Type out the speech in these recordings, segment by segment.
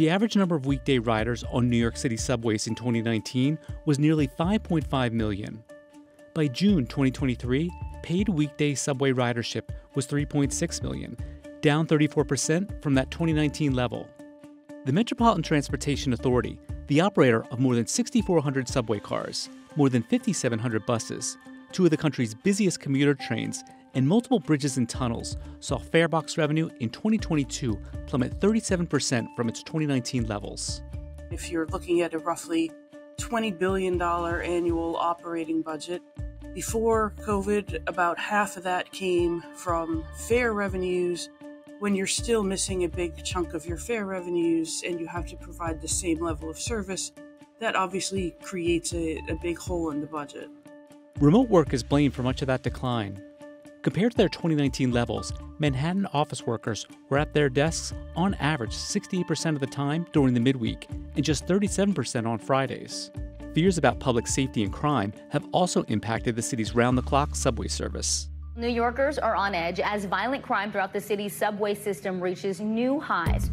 The average number of weekday riders on New York City subways in 2019 was nearly 5.5 million. By June 2023, paid weekday subway ridership was 3.6 million, down 34% from that 2019 level. The Metropolitan Transportation Authority, the operator of more than 6,400 subway cars, more than 5,700 buses, two of the country's busiest commuter trains, and multiple bridges and tunnels, saw farebox revenue in 2022 plummet 37% from its 2019 levels. If you're looking at a roughly $20 billion annual operating budget, before COVID, about half of that came from fare revenues. When you're still missing a big chunk of your fare revenues and you have to provide the same level of service, that obviously creates a, a big hole in the budget. Remote work is blamed for much of that decline. Compared to their 2019 levels, Manhattan office workers were at their desks on average 68% of the time during the midweek and just 37% on Fridays. Fears about public safety and crime have also impacted the city's round the clock subway service. New Yorkers are on edge as violent crime throughout the city's subway system reaches new highs.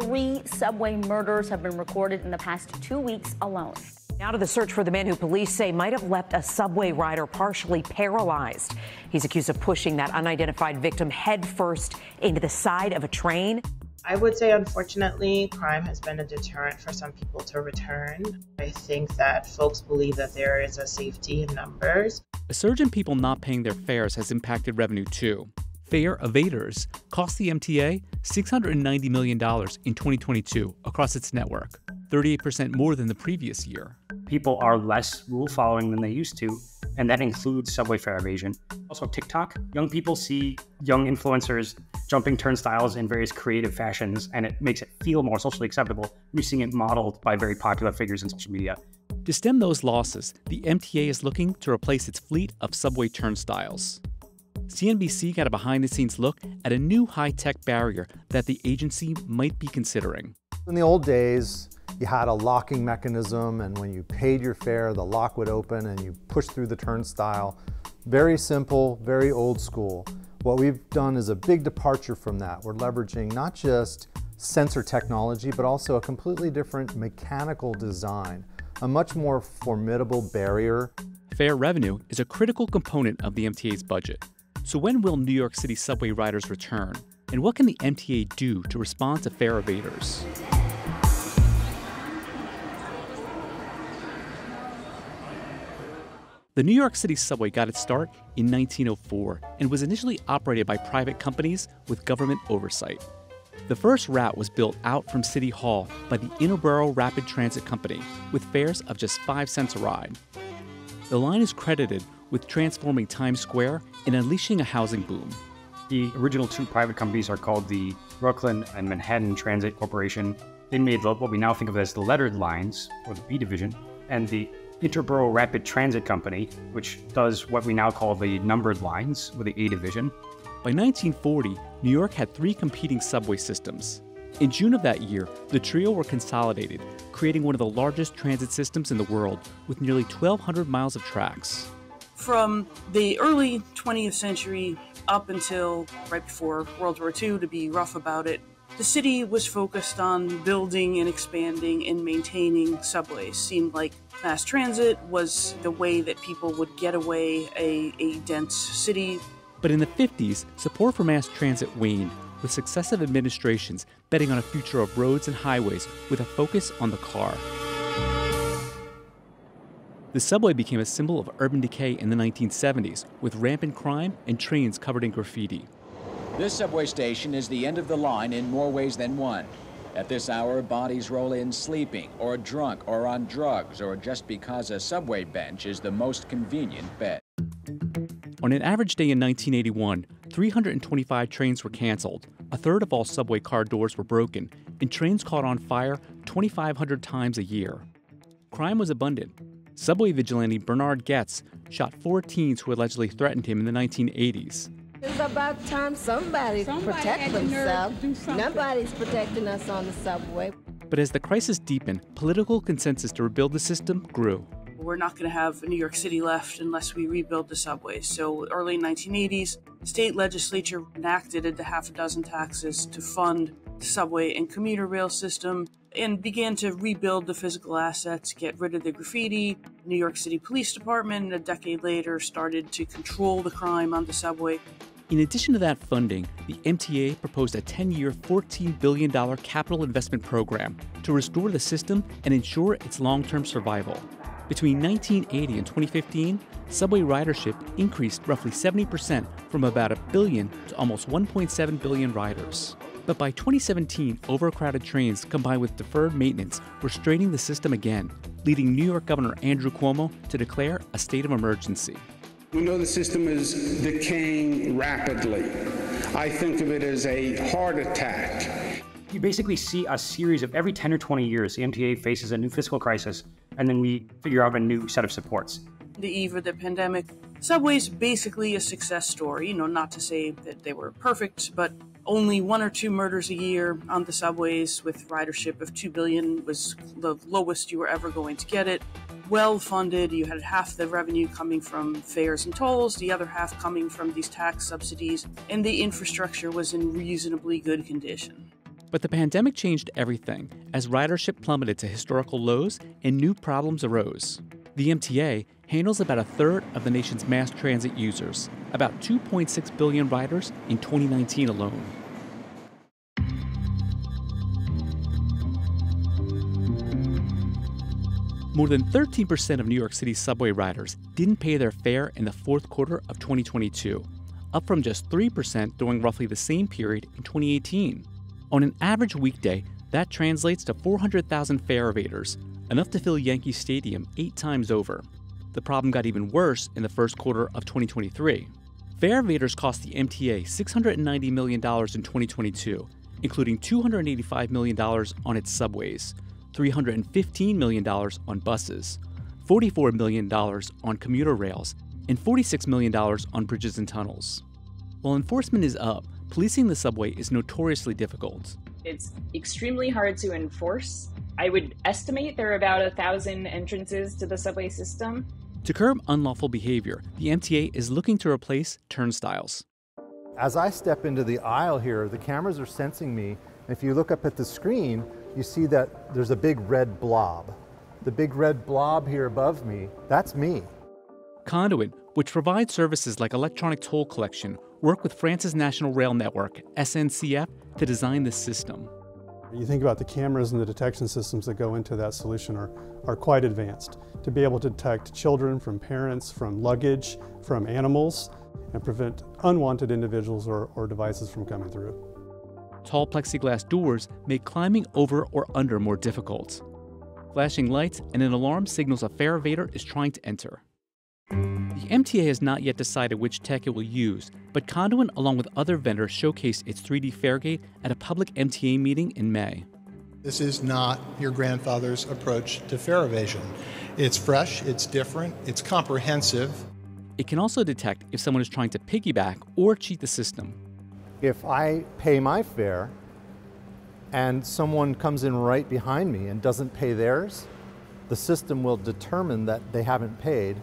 Three subway murders have been recorded in the past two weeks alone. Now to the search for the man who police say might have left a subway rider partially paralyzed. He's accused of pushing that unidentified victim headfirst into the side of a train. I would say, unfortunately, crime has been a deterrent for some people to return. I think that folks believe that there is a safety in numbers. A surge in people not paying their fares has impacted revenue too. Fare evaders cost the MTA $690 million in 2022 across its network, 38% more than the previous year. People are less rule following than they used to, and that includes subway fare evasion. Also, TikTok. Young people see young influencers jumping turnstiles in various creative fashions, and it makes it feel more socially acceptable. We're seeing it modeled by very popular figures in social media. To stem those losses, the MTA is looking to replace its fleet of subway turnstiles. CNBC got a behind the scenes look at a new high tech barrier that the agency might be considering. In the old days, you had a locking mechanism, and when you paid your fare, the lock would open and you push through the turnstile. Very simple, very old school. What we've done is a big departure from that. We're leveraging not just sensor technology, but also a completely different mechanical design, a much more formidable barrier. Fare revenue is a critical component of the MTA's budget. So, when will New York City subway riders return? And what can the MTA do to respond to fare evaders? The New York City subway got its start in 1904 and was initially operated by private companies with government oversight. The first route was built out from City Hall by the Interborough Rapid Transit Company with fares of just 5 cents a ride. The line is credited with transforming Times Square and unleashing a housing boom. The original two private companies are called the Brooklyn and Manhattan Transit Corporation. They made what we now think of as the lettered lines, or the B division, and the Interborough Rapid Transit Company, which does what we now call the numbered lines with the A division. By 1940, New York had three competing subway systems. In June of that year, the trio were consolidated, creating one of the largest transit systems in the world with nearly 1,200 miles of tracks. From the early 20th century up until right before World War II, to be rough about it, the city was focused on building and expanding and maintaining subways. Seemed like mass transit was the way that people would get away a, a dense city. But in the 50s, support for mass transit waned, with successive administrations betting on a future of roads and highways with a focus on the car. The subway became a symbol of urban decay in the 1970s, with rampant crime and trains covered in graffiti. This subway station is the end of the line in more ways than one. At this hour, bodies roll in sleeping, or drunk, or on drugs, or just because a subway bench is the most convenient bed. On an average day in 1981, 325 trains were canceled, a third of all subway car doors were broken, and trains caught on fire 2,500 times a year. Crime was abundant. Subway vigilante Bernard Goetz shot four teens who allegedly threatened him in the 1980s. It's about time somebody, somebody protect themselves. Nobody's protecting us on the subway. But as the crisis deepened, political consensus to rebuild the system grew. We're not going to have New York City left unless we rebuild the subways. So, early 1980s, state legislature enacted a half a dozen taxes to fund subway and commuter rail system and began to rebuild the physical assets, get rid of the graffiti. New York City Police Department, a decade later, started to control the crime on the subway. In addition to that funding, the MTA proposed a 10 year, $14 billion capital investment program to restore the system and ensure its long term survival. Between 1980 and 2015, subway ridership increased roughly 70% from about a billion to almost 1.7 billion riders. But by 2017, overcrowded trains combined with deferred maintenance were straining the system again, leading New York Governor Andrew Cuomo to declare a state of emergency. We know the system is decaying rapidly. I think of it as a heart attack. You basically see a series of every 10 or 20 years, the MTA faces a new fiscal crisis, and then we figure out a new set of supports. The eve of the pandemic, Subway's basically a success story. You know, not to say that they were perfect, but only one or two murders a year on the subways with ridership of 2 billion was the lowest you were ever going to get it. Well funded, you had half the revenue coming from fares and tolls, the other half coming from these tax subsidies, and the infrastructure was in reasonably good condition. But the pandemic changed everything as ridership plummeted to historical lows and new problems arose. The MTA handles about a third of the nation's mass transit users, about 2.6 billion riders in 2019 alone. More than 13% of New York City subway riders didn't pay their fare in the fourth quarter of 2022, up from just 3% during roughly the same period in 2018. On an average weekday, that translates to 400,000 fare evaders, enough to fill Yankee Stadium eight times over. The problem got even worse in the first quarter of 2023. Fare evaders cost the MTA $690 million in 2022, including $285 million on its subways, $315 million on buses, $44 million on commuter rails, and $46 million on bridges and tunnels. While enforcement is up, policing the subway is notoriously difficult. It's extremely hard to enforce. I would estimate there are about a thousand entrances to the subway system. To curb unlawful behavior, the MTA is looking to replace turnstiles. As I step into the aisle here, the cameras are sensing me. And if you look up at the screen, you see that there's a big red blob. The big red blob here above me, that's me. Conduent, which provides services like electronic toll collection, work with France's National Rail Network, SNCF, to design this system. You think about the cameras and the detection systems that go into that solution are, are quite advanced. To be able to detect children from parents, from luggage, from animals, and prevent unwanted individuals or, or devices from coming through. Tall plexiglass doors make climbing over or under more difficult. Flashing lights and an alarm signals a fare evader is trying to enter. The MTA has not yet decided which tech it will use, but Conduent, along with other vendors, showcased its 3D Faregate at a public MTA meeting in May. This is not your grandfather's approach to fare evasion. It's fresh, it's different, it's comprehensive. It can also detect if someone is trying to piggyback or cheat the system if I pay my fare and someone comes in right behind me and doesn't pay theirs, the system will determine that they haven't paid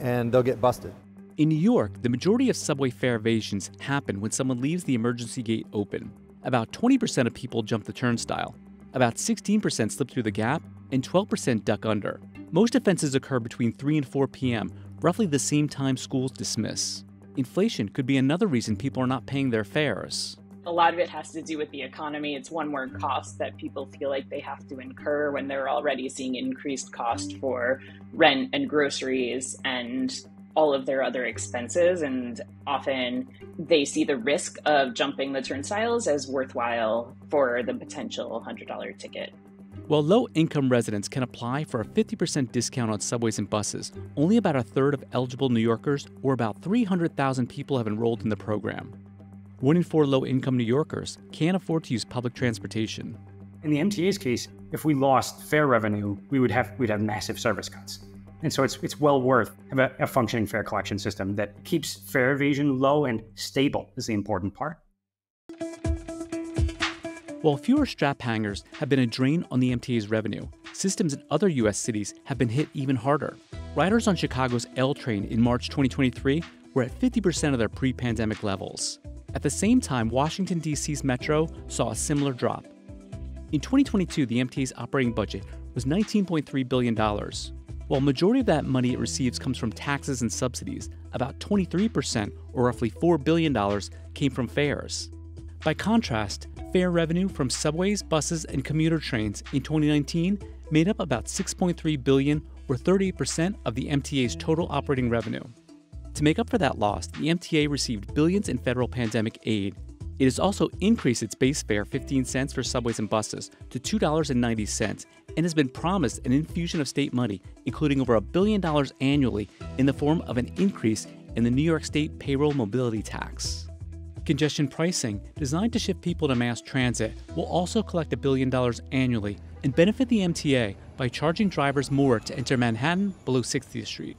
and they'll get busted. In New York, the majority of subway fare evasions happen when someone leaves the emergency gate open. About 20% of people jump the turnstile, about 16% slip through the gap, and 12% duck under. Most offenses occur between 3 and 4 p.m., roughly the same time schools dismiss inflation could be another reason people are not paying their fares. A lot of it has to do with the economy. It's one more cost that people feel like they have to incur when they're already seeing increased cost for rent and groceries and all of their other expenses. And often they see the risk of jumping the turnstiles as worthwhile for the potential $100 ticket. While low income residents can apply for a 50% discount on subways and buses, only about a third of eligible New Yorkers, or about 300,000 people, have enrolled in the program. One in four low income New Yorkers can't afford to use public transportation. In the MTA's case, if we lost fare revenue, we would have we'd have massive service cuts. And so it's it's well worth a, a functioning fare collection system that keeps fare evasion low and stable is the important part. While fewer strap hangers have been a drain on the MTA's revenue, systems in other U.S. cities have been hit even harder. Riders on Chicago's L train in March 2023 were at 50% of their pre pandemic levels. At the same time, Washington, D.C.'s Metro saw a similar drop. In 2022, the MTA's operating budget was $19.3 billion. While majority of that money it receives comes from taxes and subsidies, about 23%, or roughly $4 billion, came from fares. By contrast, fare revenue from subways, buses, and commuter trains in 2019 made up about 6.3 billion or 38% of the MTA's total operating revenue. To make up for that loss, the MTA received billions in federal pandemic aid. It has also increased its base fare 15 cents for subways and buses to $2.90 and has been promised an infusion of state money, including over a billion dollars annually in the form of an increase in the New York State payroll mobility tax. Congestion pricing, designed to shift people to mass transit, will also collect a billion dollars annually and benefit the MTA by charging drivers more to enter Manhattan below 60th Street.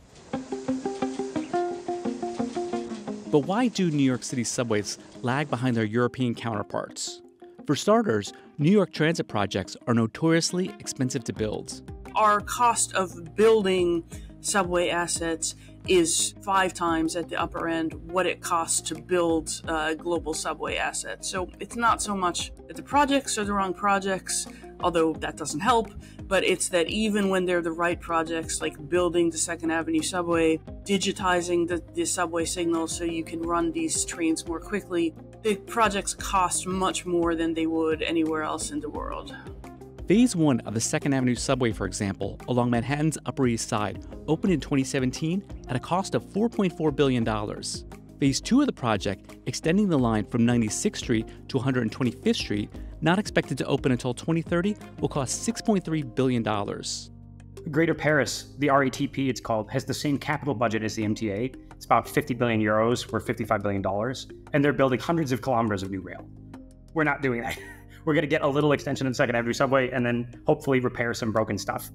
But why do New York City subways lag behind their European counterparts? For starters, New York transit projects are notoriously expensive to build. Our cost of building subway assets is five times at the upper end what it costs to build uh, global subway assets. So it's not so much that the projects are the wrong projects, although that doesn't help, but it's that even when they're the right projects, like building the Second Avenue subway, digitizing the, the subway signal so you can run these trains more quickly, the projects cost much more than they would anywhere else in the world. Phase 1 of the 2nd Avenue subway, for example, along Manhattan's Upper East Side, opened in 2017 at a cost of $4.4 billion. Phase 2 of the project, extending the line from 96th Street to 125th Street, not expected to open until 2030, will cost $6.3 billion. Greater Paris, the RATP it's called, has the same capital budget as the MTA. It's about 50 billion euros for $55 billion, and they're building hundreds of kilometers of new rail. We're not doing that. We're going to get a little extension in Second Avenue subway and then hopefully repair some broken stuff.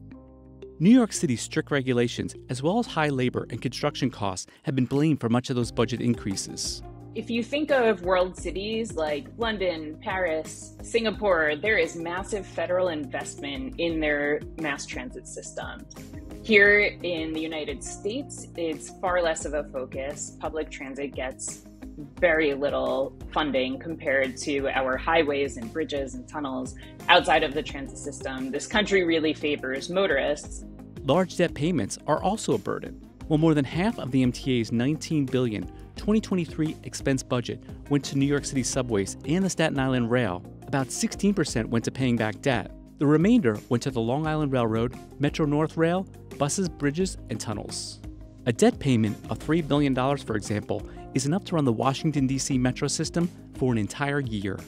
New York City's strict regulations, as well as high labor and construction costs, have been blamed for much of those budget increases. If you think of world cities like London, Paris, Singapore, there is massive federal investment in their mass transit system. Here in the United States, it's far less of a focus. Public transit gets very little funding compared to our highways and bridges and tunnels outside of the transit system. This country really favors motorists. Large debt payments are also a burden. While more than half of the MTA's 19 billion 2023 expense budget went to New York City subways and the Staten Island Rail, about 16% went to paying back debt. The remainder went to the Long Island Railroad, Metro North Rail, buses, bridges, and tunnels. A debt payment of $3 billion, for example, is enough to run the Washington, D.C. metro system for an entire year.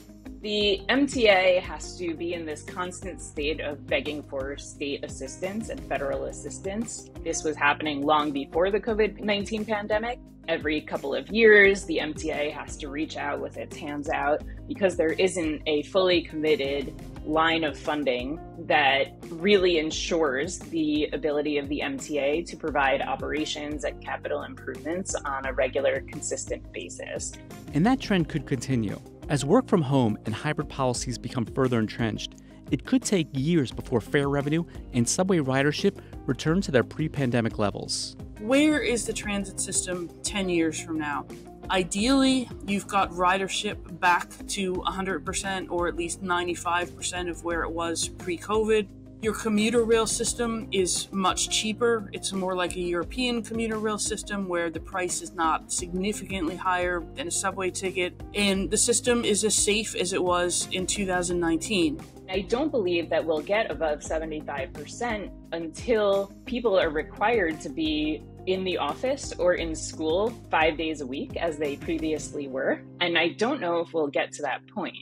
The MTA has to be in this constant state of begging for state assistance and federal assistance. This was happening long before the COVID 19 pandemic. Every couple of years, the MTA has to reach out with its hands out because there isn't a fully committed line of funding that really ensures the ability of the MTA to provide operations and capital improvements on a regular, consistent basis. And that trend could continue. As work from home and hybrid policies become further entrenched, it could take years before fare revenue and subway ridership return to their pre pandemic levels. Where is the transit system 10 years from now? Ideally, you've got ridership back to 100% or at least 95% of where it was pre COVID. Your commuter rail system is much cheaper. It's more like a European commuter rail system where the price is not significantly higher than a subway ticket, and the system is as safe as it was in 2019. I don't believe that we'll get above 75% until people are required to be in the office or in school five days a week as they previously were. And I don't know if we'll get to that point.